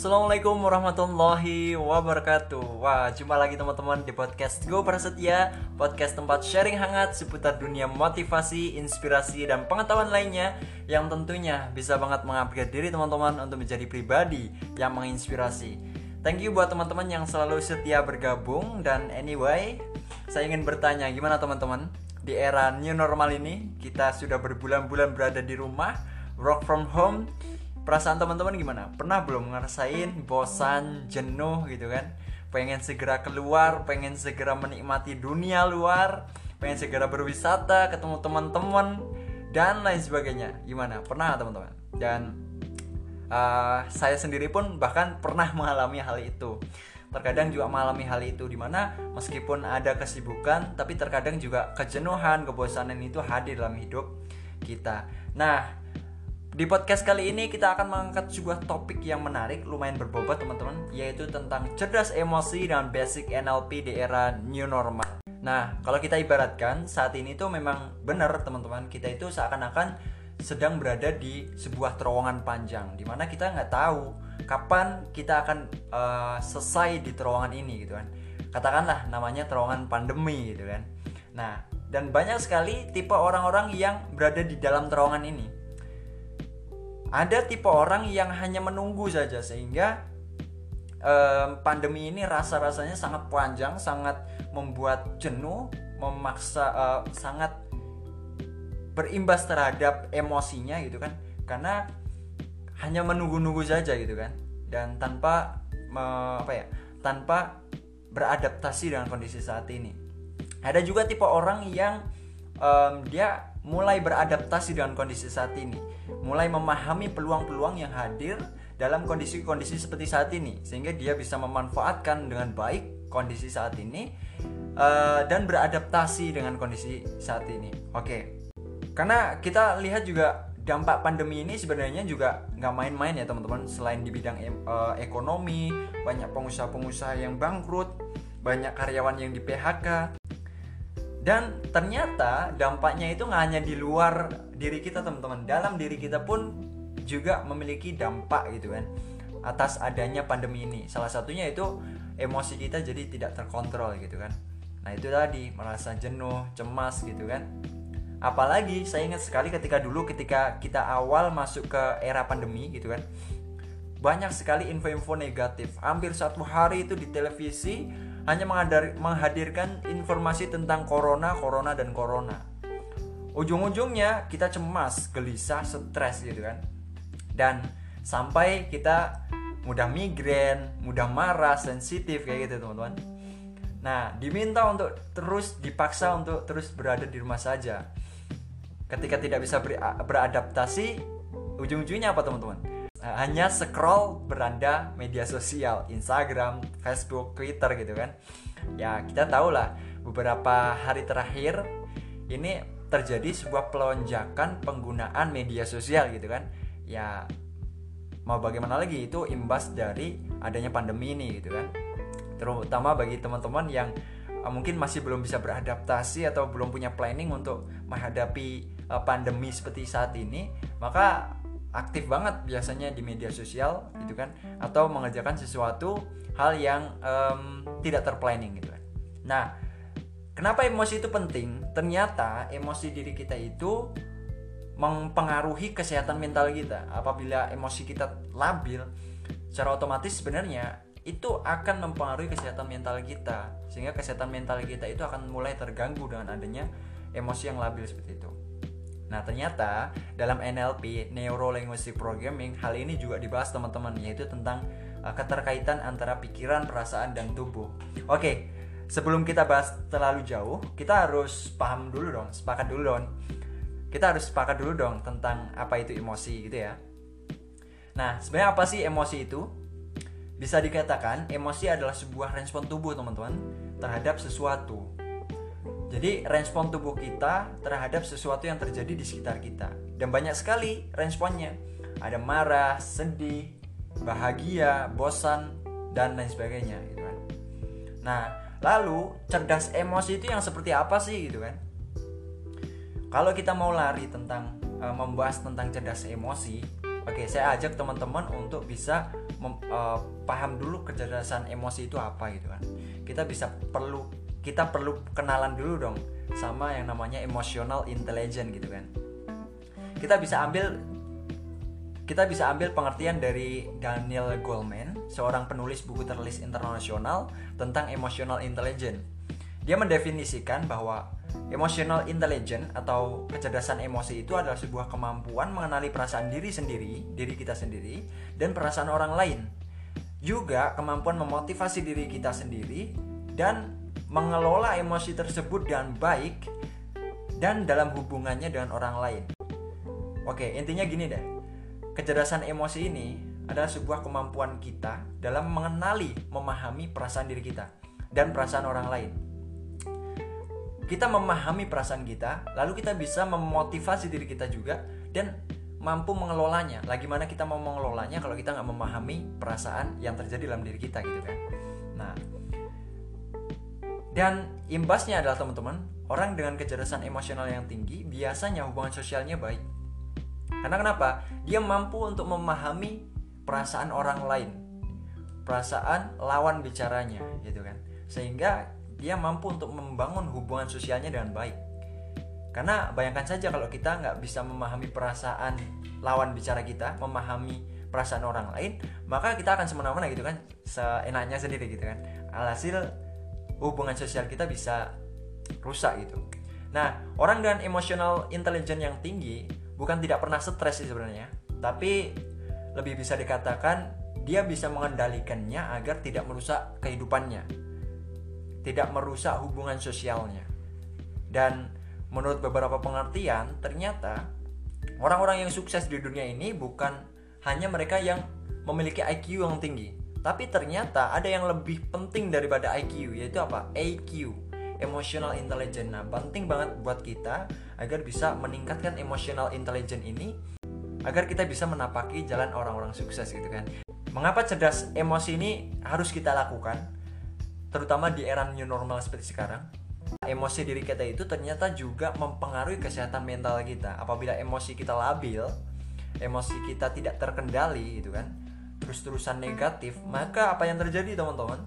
Assalamualaikum warahmatullahi wabarakatuh. Wah, jumpa lagi teman-teman di podcast Go Prasetya Podcast tempat sharing hangat seputar dunia motivasi, inspirasi, dan pengetahuan lainnya Yang tentunya bisa banget mengupgrade diri teman-teman untuk menjadi pribadi yang menginspirasi. Thank you buat teman-teman yang selalu setia bergabung Dan anyway, saya ingin bertanya gimana teman-teman? Di era new normal ini, kita sudah berbulan-bulan berada di rumah Work from home Perasaan teman-teman gimana? Pernah belum ngerasain bosan, jenuh gitu kan? Pengen segera keluar, pengen segera menikmati dunia luar, pengen segera berwisata, ketemu teman-teman dan lain sebagainya. Gimana? Pernah teman-teman? Dan uh, saya sendiri pun bahkan pernah mengalami hal itu. Terkadang juga mengalami hal itu di mana meskipun ada kesibukan, tapi terkadang juga kejenuhan, kebosanan itu hadir dalam hidup kita. Nah, di podcast kali ini kita akan mengangkat sebuah topik yang menarik, lumayan berbobot teman-teman, yaitu tentang cerdas emosi dan basic NLP di era new normal. Nah, kalau kita ibaratkan saat ini tuh memang benar teman-teman, kita itu seakan-akan sedang berada di sebuah terowongan panjang, di mana kita nggak tahu kapan kita akan uh, selesai di terowongan ini gitu kan. Katakanlah namanya terowongan pandemi gitu kan. Nah, dan banyak sekali tipe orang-orang yang berada di dalam terowongan ini ada tipe orang yang hanya menunggu saja sehingga um, pandemi ini rasa-rasanya sangat panjang, sangat membuat jenuh, memaksa uh, sangat berimbas terhadap emosinya gitu kan. Karena hanya menunggu-nunggu saja gitu kan. Dan tanpa me, apa ya? tanpa beradaptasi dengan kondisi saat ini. Ada juga tipe orang yang um, dia mulai beradaptasi dengan kondisi saat ini mulai memahami peluang-peluang yang hadir dalam kondisi-kondisi seperti saat ini sehingga dia bisa memanfaatkan dengan baik kondisi saat ini uh, dan beradaptasi dengan kondisi saat ini. Oke, okay. karena kita lihat juga dampak pandemi ini sebenarnya juga nggak main-main ya teman-teman. Selain di bidang uh, ekonomi, banyak pengusaha-pengusaha yang bangkrut, banyak karyawan yang di PHK, dan ternyata dampaknya itu nggak hanya di luar diri kita teman-teman. Dalam diri kita pun juga memiliki dampak gitu kan atas adanya pandemi ini. Salah satunya itu emosi kita jadi tidak terkontrol gitu kan. Nah itu tadi merasa jenuh cemas gitu kan. Apalagi saya ingat sekali ketika dulu ketika kita awal masuk ke era pandemi gitu kan banyak sekali info-info negatif. Hampir satu hari itu di televisi hanya menghadirkan informasi tentang corona, corona dan corona. Ujung-ujungnya kita cemas, gelisah, stres gitu kan. Dan sampai kita mudah migrain, mudah marah, sensitif kayak gitu teman-teman. Nah, diminta untuk terus dipaksa untuk terus berada di rumah saja. Ketika tidak bisa beradaptasi, ujung-ujungnya apa teman-teman? Eh, hanya scroll beranda media sosial Instagram, Facebook, Twitter gitu kan. Ya kita tahu lah beberapa hari terakhir ini terjadi sebuah pelonjakan penggunaan media sosial gitu kan. Ya mau bagaimana lagi? Itu imbas dari adanya pandemi ini gitu kan. Terutama bagi teman-teman yang uh, mungkin masih belum bisa beradaptasi atau belum punya planning untuk menghadapi uh, pandemi seperti saat ini maka aktif banget biasanya di media sosial gitu kan atau mengerjakan sesuatu hal yang um, tidak terplanning gitu kan. Nah, kenapa emosi itu penting? Ternyata emosi diri kita itu mempengaruhi kesehatan mental kita. Apabila emosi kita labil, secara otomatis sebenarnya itu akan mempengaruhi kesehatan mental kita sehingga kesehatan mental kita itu akan mulai terganggu dengan adanya emosi yang labil seperti itu. Nah, ternyata dalam NLP, Neuro Linguistic Programming, hal ini juga dibahas teman-teman, yaitu tentang uh, keterkaitan antara pikiran, perasaan, dan tubuh. Oke, sebelum kita bahas terlalu jauh, kita harus paham dulu dong, sepakat dulu dong. Kita harus sepakat dulu dong tentang apa itu emosi gitu ya. Nah, sebenarnya apa sih emosi itu? Bisa dikatakan emosi adalah sebuah respon tubuh teman-teman terhadap sesuatu jadi respon tubuh kita terhadap sesuatu yang terjadi di sekitar kita dan banyak sekali responnya. Ada marah, sedih, bahagia, bosan dan lain sebagainya gitu kan. Nah, lalu cerdas emosi itu yang seperti apa sih gitu kan? Kalau kita mau lari tentang uh, membahas tentang cerdas emosi, oke saya ajak teman-teman untuk bisa mem- uh, paham dulu kecerdasan emosi itu apa gitu kan kita bisa perlu kita perlu kenalan dulu dong sama yang namanya emotional intelligence gitu kan kita bisa ambil kita bisa ambil pengertian dari Daniel Goleman, seorang penulis buku terlis internasional tentang emotional intelligence. Dia mendefinisikan bahwa emotional intelligence atau kecerdasan emosi itu adalah sebuah kemampuan mengenali perasaan diri sendiri, diri kita sendiri, dan perasaan orang lain. Juga kemampuan memotivasi diri kita sendiri dan mengelola emosi tersebut dengan baik dan dalam hubungannya dengan orang lain. Oke, intinya gini deh Kecerdasan emosi ini adalah sebuah kemampuan kita dalam mengenali, memahami perasaan diri kita dan perasaan orang lain. Kita memahami perasaan kita, lalu kita bisa memotivasi diri kita juga dan mampu mengelolanya. Lagi mana kita mau mengelolanya kalau kita nggak memahami perasaan yang terjadi dalam diri kita gitu kan. Nah, dan imbasnya adalah teman-teman, orang dengan kecerdasan emosional yang tinggi biasanya hubungan sosialnya baik karena kenapa? Dia mampu untuk memahami perasaan orang lain, perasaan lawan bicaranya, gitu kan. Sehingga dia mampu untuk membangun hubungan sosialnya dengan baik. Karena bayangkan saja kalau kita nggak bisa memahami perasaan lawan bicara kita, memahami perasaan orang lain, maka kita akan semena-mena gitu kan, seenaknya sendiri gitu kan. Alhasil hubungan sosial kita bisa rusak gitu. Nah, orang dengan emosional intelligence yang tinggi bukan tidak pernah stres sih sebenarnya tapi lebih bisa dikatakan dia bisa mengendalikannya agar tidak merusak kehidupannya tidak merusak hubungan sosialnya dan menurut beberapa pengertian ternyata orang-orang yang sukses di dunia ini bukan hanya mereka yang memiliki IQ yang tinggi tapi ternyata ada yang lebih penting daripada IQ yaitu apa? AQ emotional intelligence. Nah, penting banget buat kita agar bisa meningkatkan emotional intelligence ini agar kita bisa menapaki jalan orang-orang sukses gitu kan. Mengapa cerdas emosi ini harus kita lakukan? Terutama di era new normal seperti sekarang. Emosi diri kita itu ternyata juga mempengaruhi kesehatan mental kita. Apabila emosi kita labil, emosi kita tidak terkendali gitu kan, terus-terusan negatif, maka apa yang terjadi teman-teman?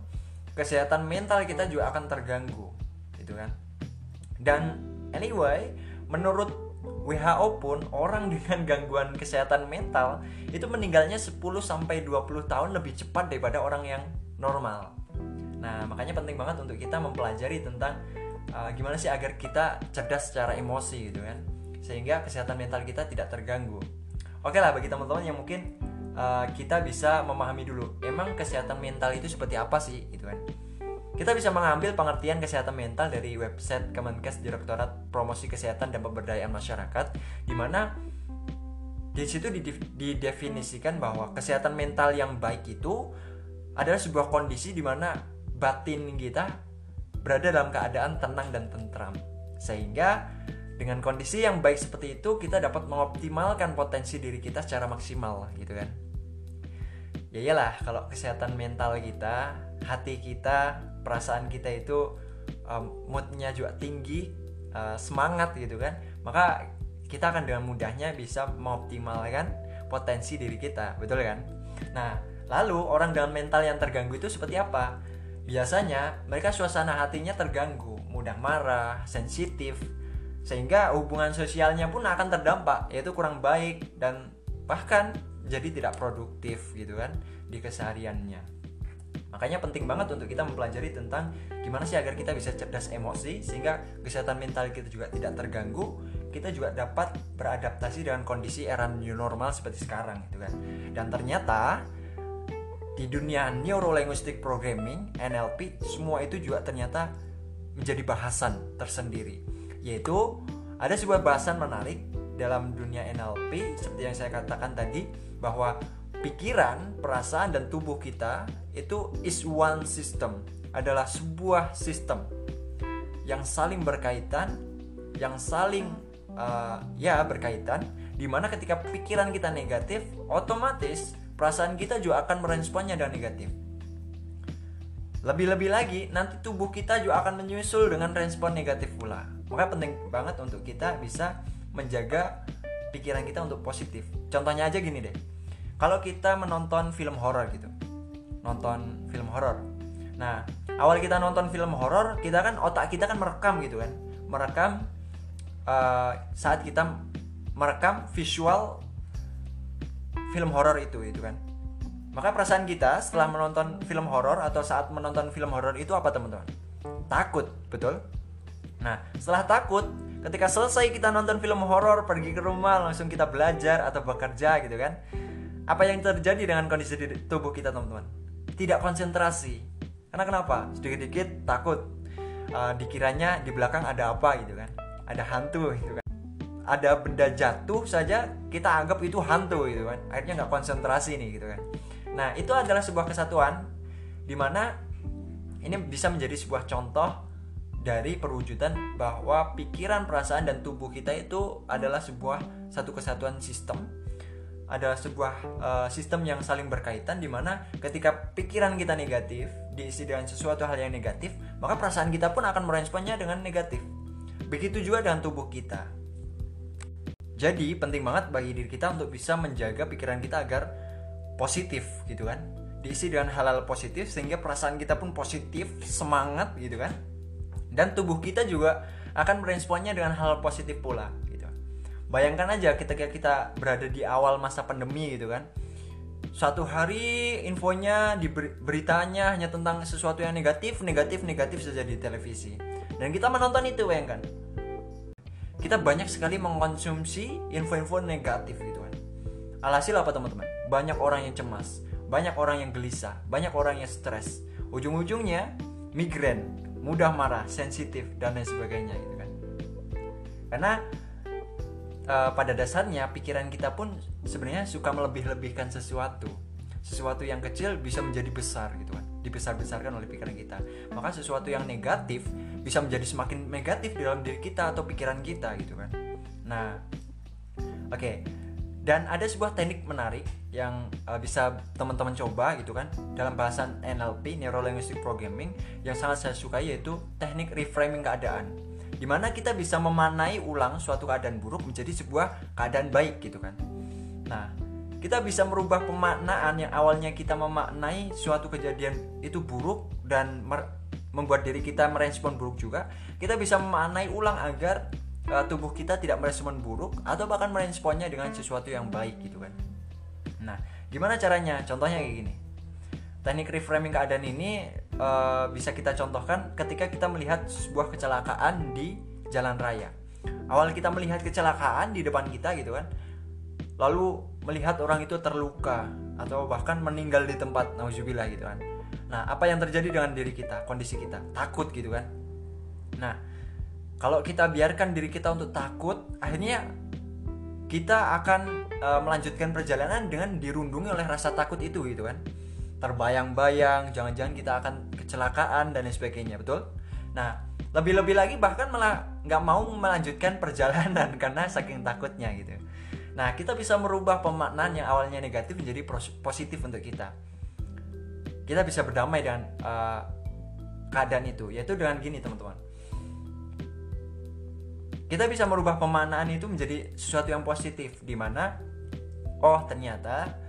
Kesehatan mental kita juga akan terganggu gitu kan dan anyway menurut WHO pun orang dengan gangguan kesehatan mental itu meninggalnya 10 sampai 20 tahun lebih cepat daripada orang yang normal. Nah, makanya penting banget untuk kita mempelajari tentang uh, gimana sih agar kita cerdas secara emosi gitu kan. Sehingga kesehatan mental kita tidak terganggu. Oke lah bagi teman-teman yang mungkin uh, kita bisa memahami dulu emang kesehatan mental itu seperti apa sih gitu kan. Kita bisa mengambil pengertian kesehatan mental dari website Kemenkes Direktorat Promosi Kesehatan dan Pemberdayaan Masyarakat di mana di situ didefinisikan bahwa kesehatan mental yang baik itu adalah sebuah kondisi di mana batin kita berada dalam keadaan tenang dan tentram. Sehingga dengan kondisi yang baik seperti itu kita dapat mengoptimalkan potensi diri kita secara maksimal gitu kan. Ya iyalah kalau kesehatan mental kita, hati kita perasaan kita itu um, moodnya juga tinggi uh, semangat gitu kan? Maka kita akan dengan mudahnya bisa mengoptimalkan potensi diri kita betul kan? Nah lalu orang dengan mental yang terganggu itu seperti apa? Biasanya mereka suasana hatinya terganggu mudah marah sensitif sehingga hubungan sosialnya pun akan terdampak yaitu kurang baik dan bahkan jadi tidak produktif gitu kan di kesehariannya Makanya penting banget untuk kita mempelajari tentang gimana sih agar kita bisa cerdas emosi sehingga kesehatan mental kita juga tidak terganggu, kita juga dapat beradaptasi dengan kondisi era new normal seperti sekarang gitu kan. Dan ternyata di dunia neuro linguistic programming NLP semua itu juga ternyata menjadi bahasan tersendiri yaitu ada sebuah bahasan menarik dalam dunia NLP seperti yang saya katakan tadi bahwa pikiran, perasaan dan tubuh kita itu is one system, adalah sebuah sistem yang saling berkaitan, yang saling uh, ya berkaitan di mana ketika pikiran kita negatif, otomatis perasaan kita juga akan meresponnya dengan negatif. Lebih-lebih lagi, nanti tubuh kita juga akan menyusul dengan respon negatif pula. Maka penting banget untuk kita bisa menjaga pikiran kita untuk positif. Contohnya aja gini deh. Kalau kita menonton film horor gitu. Nonton film horor. Nah awal kita nonton film horor kita kan otak kita kan merekam gitu kan. Merekam uh, saat kita merekam visual film horor itu itu kan. Maka perasaan kita setelah menonton film horor atau saat menonton film horor itu apa teman-teman? Takut betul nah setelah takut ketika selesai kita nonton film horor pergi ke rumah langsung kita belajar atau bekerja gitu kan apa yang terjadi dengan kondisi tubuh kita teman-teman? Tidak konsentrasi. Karena kenapa? Sedikit-sedikit takut. Uh, dikiranya di belakang ada apa gitu kan? Ada hantu gitu kan? Ada benda jatuh saja kita anggap itu hantu gitu kan? Akhirnya nggak konsentrasi nih gitu kan? Nah itu adalah sebuah kesatuan di mana ini bisa menjadi sebuah contoh dari perwujudan bahwa pikiran, perasaan, dan tubuh kita itu adalah sebuah satu kesatuan sistem. Ada sebuah uh, sistem yang saling berkaitan di mana ketika pikiran kita negatif diisi dengan sesuatu hal yang negatif maka perasaan kita pun akan meresponnya dengan negatif. Begitu juga dengan tubuh kita. Jadi penting banget bagi diri kita untuk bisa menjaga pikiran kita agar positif gitu kan? Diisi dengan hal-hal positif sehingga perasaan kita pun positif semangat gitu kan dan tubuh kita juga akan meresponnya dengan hal positif pula bayangkan aja ketika kita berada di awal masa pandemi gitu kan. Suatu hari infonya di beritanya hanya tentang sesuatu yang negatif negatif negatif saja di televisi. Dan kita menonton itu bayangkan. Kita banyak sekali mengkonsumsi info-info negatif gitu kan. Alhasil apa teman-teman? Banyak orang yang cemas banyak orang yang gelisah banyak orang yang stres. Ujung-ujungnya migrain mudah marah sensitif dan lain sebagainya gitu kan. Karena uh, pada dasarnya pikiran kita pun sebenarnya suka melebih-lebihkan sesuatu. Sesuatu yang kecil bisa menjadi besar gitu kan. Dibesar-besarkan oleh pikiran kita. Maka sesuatu yang negatif bisa menjadi semakin negatif dalam diri kita atau pikiran kita gitu kan. Nah oke. okay. Dan ada sebuah teknik menarik yang uh, bisa teman-teman coba gitu kan dalam bahasan NLP Neuro Linguistic Programming yang sangat saya suka yaitu teknik reframing keadaan. Di mana kita bisa memanai ulang suatu keadaan buruk menjadi sebuah keadaan baik gitu kan. Nah kita bisa merubah pemaknaan yang awalnya kita memaknai suatu kejadian itu buruk dan membuat diri kita merespon buruk juga. Kita bisa memaknai ulang agar uh, tubuh kita tidak merespon buruk atau bahkan meresponnya dengan sesuatu yang baik gitu kan nah gimana caranya contohnya kayak gini teknik reframing keadaan ini uh, bisa kita contohkan ketika kita melihat sebuah kecelakaan di jalan raya. Awal kita melihat kecelakaan di depan kita gitu kan, lalu melihat orang itu terluka atau bahkan meninggal di tempat, nauzubillah gitu kan. Nah, apa yang terjadi dengan diri kita, kondisi kita? Takut gitu kan. Nah, kalau kita biarkan diri kita untuk takut, akhirnya kita akan uh, melanjutkan perjalanan dengan dirundungi oleh rasa takut itu gitu kan. Terbayang-bayang jangan-jangan kita akan kecelakaan dan lain sebagainya betul? Nah lebih-lebih lagi bahkan malah nggak mau melanjutkan perjalanan karena saking takutnya gitu. Nah kita bisa merubah pemaknaan yang awalnya negatif menjadi positif untuk kita. Kita bisa berdamai dengan uh, keadaan itu yaitu dengan gini teman-teman kita bisa merubah pemaknaan itu menjadi sesuatu yang positif di mana oh ternyata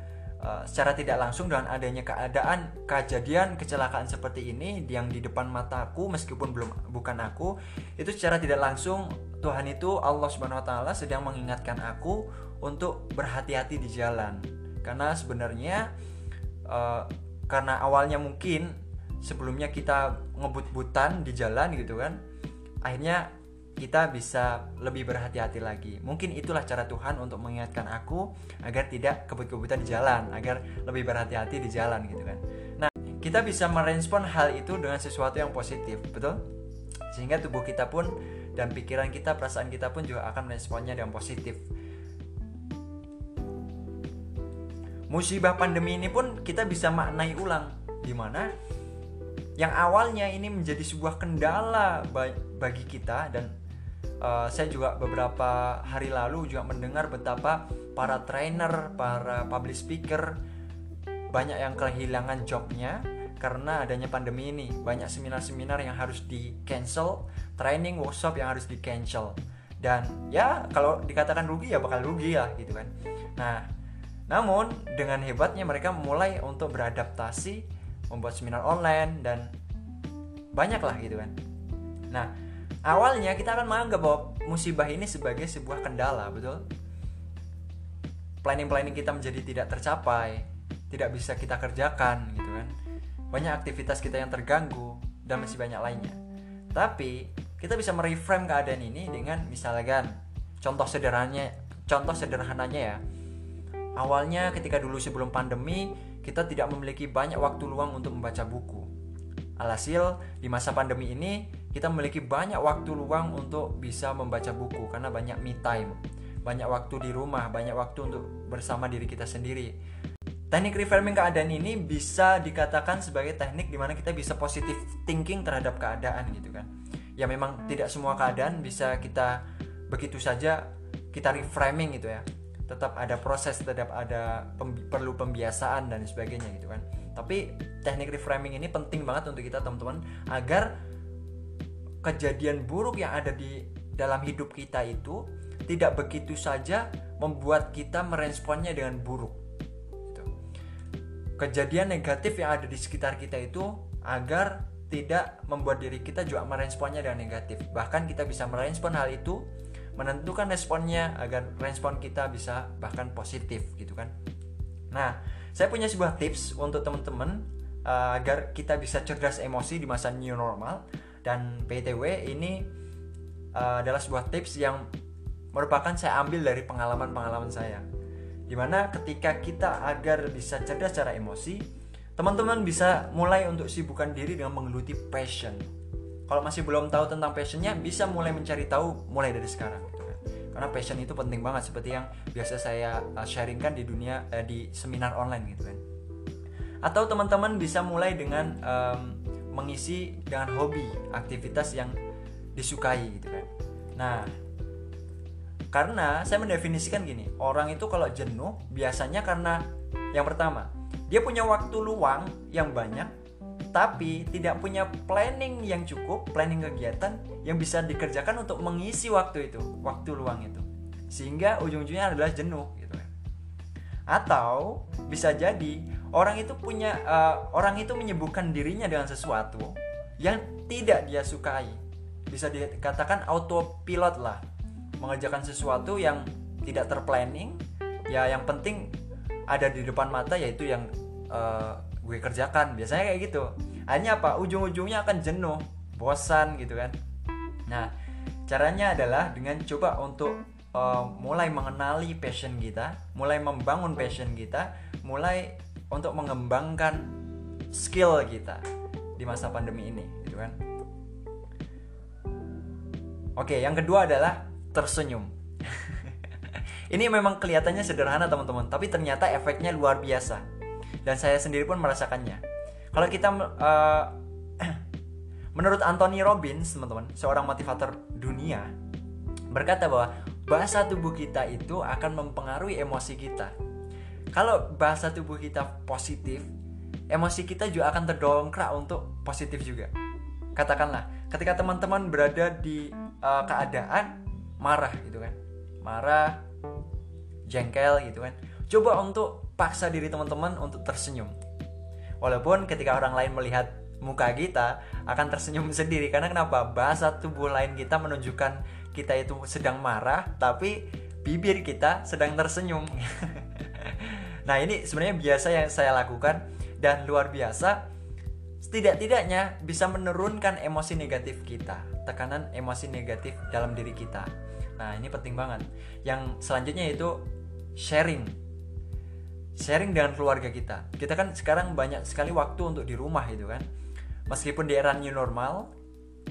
Eh, secara tidak langsung dengan adanya keadaan kejadian kecelakaan seperti ini yang di depan mataku meskipun belum bukan aku itu secara tidak langsung Tuhan itu Allah Subhanahu wa taala sedang mengingatkan aku untuk berhati-hati di jalan. Karena sebenarnya uh, karena awalnya mungkin sebelumnya kita ngebut-butan di jalan gitu kan akhirnya kita bisa lebih berhati-hati lagi. Mungkin itulah cara Tuhan untuk mengingatkan aku agar tidak kebut-kebutan di jalan, agar lebih berhati-hati di jalan gitu kan. Nah, kita bisa merespon hal itu dengan sesuatu yang positif, betul? Sehingga tubuh kita pun dan pikiran kita, perasaan kita pun juga akan meresponnya dengan positif. Musibah pandemi ini pun kita bisa maknai ulang di mana yang awalnya ini menjadi sebuah kendala bagi kita dan uh, saya juga beberapa hari lalu juga mendengar betapa para trainer, para public speaker banyak yang kehilangan jobnya karena adanya pandemi ini. Banyak seminar-seminar yang harus di cancel, training workshop yang harus di cancel. Dan ya kalau dikatakan rugi ya bakal rugi ya gitu kan. Nah, namun dengan hebatnya mereka mulai untuk beradaptasi membuat seminar online dan banyak lah gitu kan nah awalnya kita akan menganggap bahwa musibah ini sebagai sebuah kendala betul? Planning-planning kita menjadi tidak tercapai tidak bisa kita kerjakan gitu kan? Banyak aktivitas kita yang terganggu dan masih banyak lainnya. Tapi kita bisa mereframe keadaan ini dengan misalkan contoh sederhananya contoh sederhananya ya. Awalnya ketika dulu sebelum pandemi kita tidak memiliki banyak waktu luang untuk membaca buku. Alhasil di masa pandemi ini kita memiliki banyak waktu luang untuk bisa membaca buku karena banyak me time banyak waktu di rumah banyak waktu untuk bersama diri kita sendiri Teknik reframing keadaan ini bisa dikatakan sebagai teknik di mana kita bisa positive thinking terhadap keadaan gitu kan. Ya memang tidak semua keadaan bisa kita begitu saja kita reframing gitu ya. Tetap ada proses, tetap ada pem perlu pembiasaan dan sebagainya gitu kan. Tapi teknik reframing ini penting banget untuk kita teman-teman agar kejadian buruk yang ada di dalam hidup kita itu tidak begitu saja membuat kita meresponnya dengan buruk kejadian negatif yang ada di sekitar kita itu agar tidak membuat diri kita juga meresponnya dengan negatif. Bahkan kita bisa merespon hal itu, menentukan responnya agar respon kita bisa bahkan positif gitu kan. Nah, saya punya sebuah tips untuk teman-teman uh, agar kita bisa cerdas emosi di masa new normal dan PTW ini uh, adalah sebuah tips yang merupakan saya ambil dari pengalaman-pengalaman saya Di mana ketika kita agar bisa cerdas secara emosi, teman-teman bisa mulai untuk sibukkan diri dengan menggeluti passion. Kalau masih belum tahu tentang passionnya, bisa mulai mencari tahu mulai dari sekarang. Gitu kan. Karena passion itu penting banget seperti yang biasa saya uh, sharingkan di dunia eh, di seminar online gitu kan. Atau teman-teman bisa mulai dengan um, mengisi dengan hobi, aktivitas yang disukai gitu kan. Nah, karena saya mendefinisikan gini, orang itu kalau jenuh biasanya karena yang pertama, dia punya waktu luang yang banyak tapi tidak punya planning yang cukup, planning kegiatan yang bisa dikerjakan untuk mengisi waktu itu, waktu luang itu. Sehingga ujung-ujungnya adalah jenuh. Atau bisa jadi orang itu punya uh, orang itu menyibukkan dirinya dengan sesuatu yang tidak dia sukai. Bisa dikatakan autopilot lah. Mengerjakan sesuatu yang tidak terplanning. Ya yang penting ada di depan mata yaitu yang uh, gue kerjakan. Biasanya kayak gitu. Hanya apa? Ujung-ujungnya akan jenuh bosan gitu kan. Nah caranya adalah dengan coba untuk uh, mulai mengenali passion kita mulai membangun passion kita mulai untuk mengembangkan skill kita di masa pandemi ini gitu kan oke yang kedua adalah tersenyum. Ini memang kelihatannya sederhana teman-teman, tapi ternyata efeknya luar biasa. Dan saya sendiri pun merasakannya. Kalau kita uh, menurut Anthony Robbins, teman-teman, seorang motivator dunia, berkata bahwa bahasa tubuh kita itu akan mempengaruhi emosi kita. Kalau bahasa tubuh kita positif, emosi kita juga akan terdongkrak untuk positif juga. Katakanlah, ketika teman-teman berada di uh, keadaan marah gitu kan. Marah jengkel gitu kan. Coba untuk paksa diri teman-teman untuk tersenyum. Walaupun ketika orang lain melihat muka kita akan tersenyum sendiri. Karena kenapa? Bahasa tubuh lain kita menunjukkan kita itu sedang marah tapi bibir kita sedang tersenyum nah ini sebenarnya biasa yang saya lakukan dan luar biasa setidak-tidaknya bisa menurunkan emosi negatif kita tekanan emosi negatif dalam diri kita Nah, ini penting banget. Yang selanjutnya itu sharing. Sharing dengan keluarga kita. Kita kan sekarang banyak sekali waktu untuk di rumah itu kan. Meskipun di era new normal,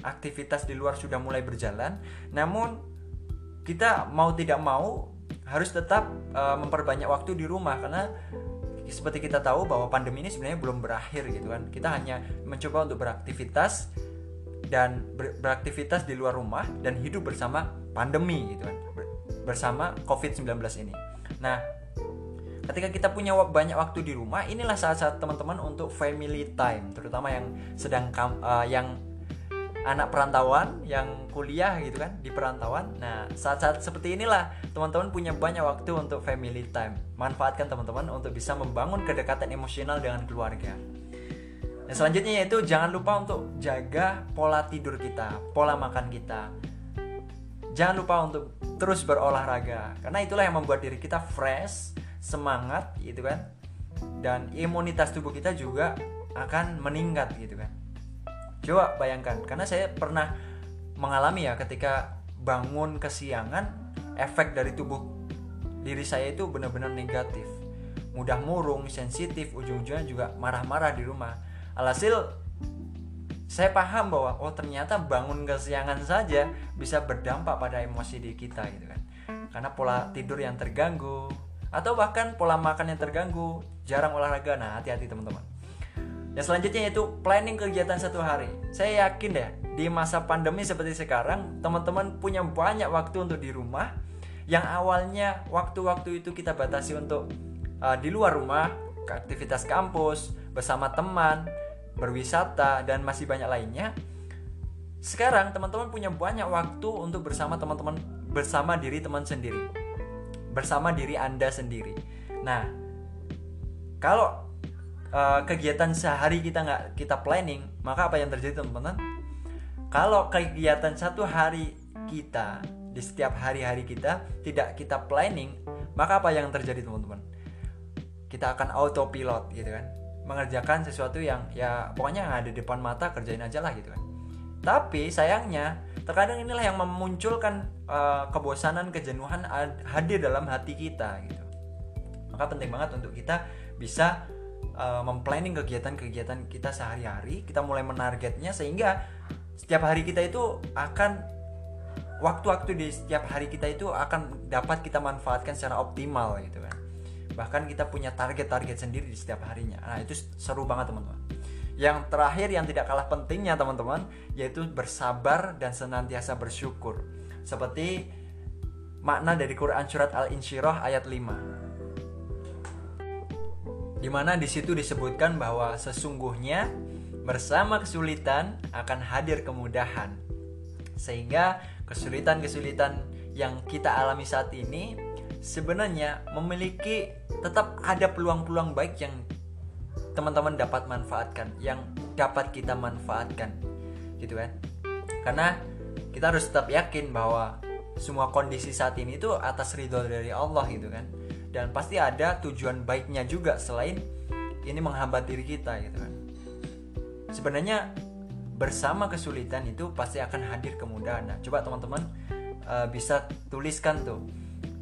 aktivitas di luar sudah mulai berjalan, namun kita mau tidak mau harus tetap uh, memperbanyak waktu di rumah karena seperti kita tahu bahwa pandemi ini sebenarnya belum berakhir gitu kan. Kita hanya mencoba untuk beraktivitas dan ber beraktivitas di luar rumah dan hidup bersama pandemi gitu kan bersama COVID-19 ini. Nah, ketika kita punya banyak waktu di rumah, inilah saat-saat teman-teman untuk family time, terutama yang sedang uh, yang anak perantauan yang kuliah gitu kan di perantauan. Nah, saat-saat seperti inilah teman-teman punya banyak waktu untuk family time. Manfaatkan teman-teman untuk bisa membangun kedekatan emosional dengan keluarga. Nah, selanjutnya yaitu jangan lupa untuk jaga pola tidur kita, pola makan kita. Jangan lupa untuk terus berolahraga karena itulah yang membuat diri kita fresh, semangat gitu kan. Dan imunitas tubuh kita juga akan meningkat gitu kan Coba bayangkan, karena saya pernah mengalami ya ketika bangun kesiangan, efek dari tubuh diri saya itu benar-benar negatif. Mudah murung, sensitif, ujung-ujungnya juga marah-marah di rumah. Alhasil saya paham bahwa oh ternyata bangun kesiangan saja bisa berdampak pada emosi di kita gitu kan. Karena pola tidur yang terganggu atau bahkan pola makan yang terganggu, jarang olahraga. Nah, hati-hati teman-teman. Yang selanjutnya yaitu planning kegiatan satu hari. Saya yakin deh di masa pandemi seperti sekarang teman-teman punya banyak waktu untuk di rumah yang awalnya waktu-waktu itu kita batasi untuk uh, di luar rumah, ke aktivitas kampus, bersama teman, berwisata dan masih banyak lainnya. Sekarang teman-teman punya banyak waktu untuk bersama teman-teman bersama diri teman sendiri. Bersama diri Anda sendiri. Nah, kalau uh, kegiatan sehari kita nggak kita planning maka apa yang terjadi teman-teman? Kalau kegiatan satu hari kita di setiap hari-hari kita tidak kita planning maka apa yang terjadi teman-teman? Kita akan autopilot gitu kan? Mengerjakan sesuatu yang ya pokoknya yang ada di depan mata kerjain aja lah gitu kan? Tapi sayangnya terkadang inilah yang memunculkan uh, kebosanan kejenuhan hadir dalam hati kita gitu. Maka penting banget untuk kita bisa uh, memplanning kegiatan-kegiatan kita sehari-hari, kita mulai menargetnya sehingga setiap hari kita itu akan waktu-waktu di setiap hari kita itu akan dapat kita manfaatkan secara optimal gitu kan. Bahkan kita punya target-target sendiri di setiap harinya. Nah, itu seru banget teman-teman. Yang terakhir yang tidak kalah pentingnya teman-teman yaitu bersabar dan senantiasa bersyukur. Seperti makna dari Quran surat Al-Insyirah ayat 5 di mana di situ disebutkan bahwa sesungguhnya bersama kesulitan akan hadir kemudahan. Sehingga kesulitan-kesulitan yang kita alami saat ini sebenarnya memiliki tetap ada peluang-peluang baik yang teman-teman dapat manfaatkan, yang dapat kita manfaatkan. Gitu kan? Karena kita harus tetap yakin bahwa semua kondisi saat ini itu atas ridho dari Allah gitu kan dan pasti ada tujuan baiknya juga selain ini menghambat diri kita gitu kan. Sebenarnya bersama kesulitan itu pasti akan hadir kemudahan. Nah coba teman-teman uh, bisa tuliskan tuh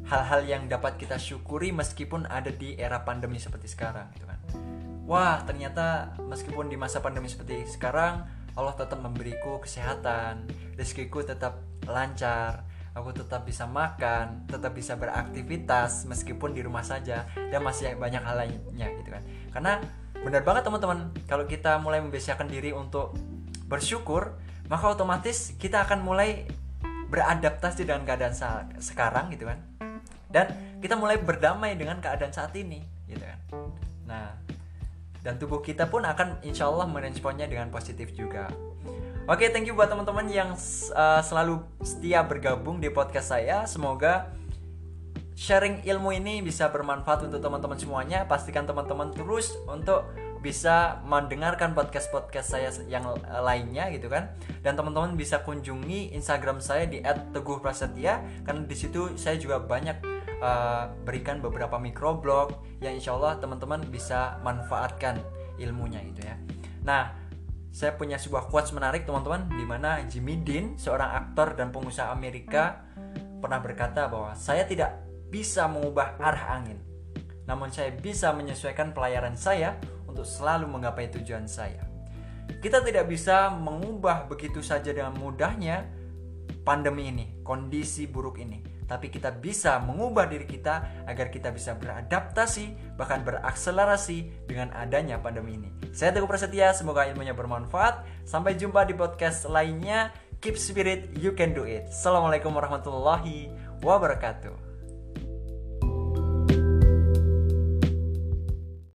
hal-hal yang dapat kita syukuri meskipun ada di era pandemi seperti sekarang gitu kan. Wah ternyata meskipun di masa pandemi seperti sekarang Allah tetap memberiku kesehatan rezekiku tetap lancar aku tetap bisa makan, tetap bisa beraktivitas meskipun di rumah saja dan masih banyak hal lainnya gitu kan. Karena benar banget teman-teman, kalau kita mulai membiasakan diri untuk bersyukur, maka otomatis kita akan mulai beradaptasi dengan keadaan sekarang gitu kan. Dan kita mulai berdamai dengan keadaan saat ini gitu kan. Nah, dan tubuh kita pun akan insya Allah meresponnya dengan positif juga. Oke, okay, thank you buat teman-teman yang uh, selalu setia bergabung di podcast saya. Semoga sharing ilmu ini bisa bermanfaat untuk teman-teman semuanya. Pastikan teman-teman terus untuk bisa mendengarkan podcast-podcast saya yang lainnya gitu kan. Dan teman-teman bisa kunjungi Instagram saya di @teguhprasetya karena di situ saya juga banyak uh, berikan beberapa microblog yang insya Allah teman-teman bisa manfaatkan ilmunya itu ya. Nah, saya punya sebuah quotes menarik teman-teman di mana Jimmy Dean, seorang aktor dan pengusaha Amerika pernah berkata bahwa saya tidak bisa mengubah arah angin. Namun saya bisa menyesuaikan pelayaran saya untuk selalu menggapai tujuan saya. Kita tidak bisa mengubah begitu saja dengan mudahnya pandemi ini, kondisi buruk ini tapi kita bisa mengubah diri kita agar kita bisa beradaptasi bahkan berakselerasi dengan adanya pandemi ini. Saya Teguh Prasetya, semoga ilmunya bermanfaat. Sampai jumpa di podcast lainnya. Keep spirit, you can do it. Assalamualaikum warahmatullahi wabarakatuh.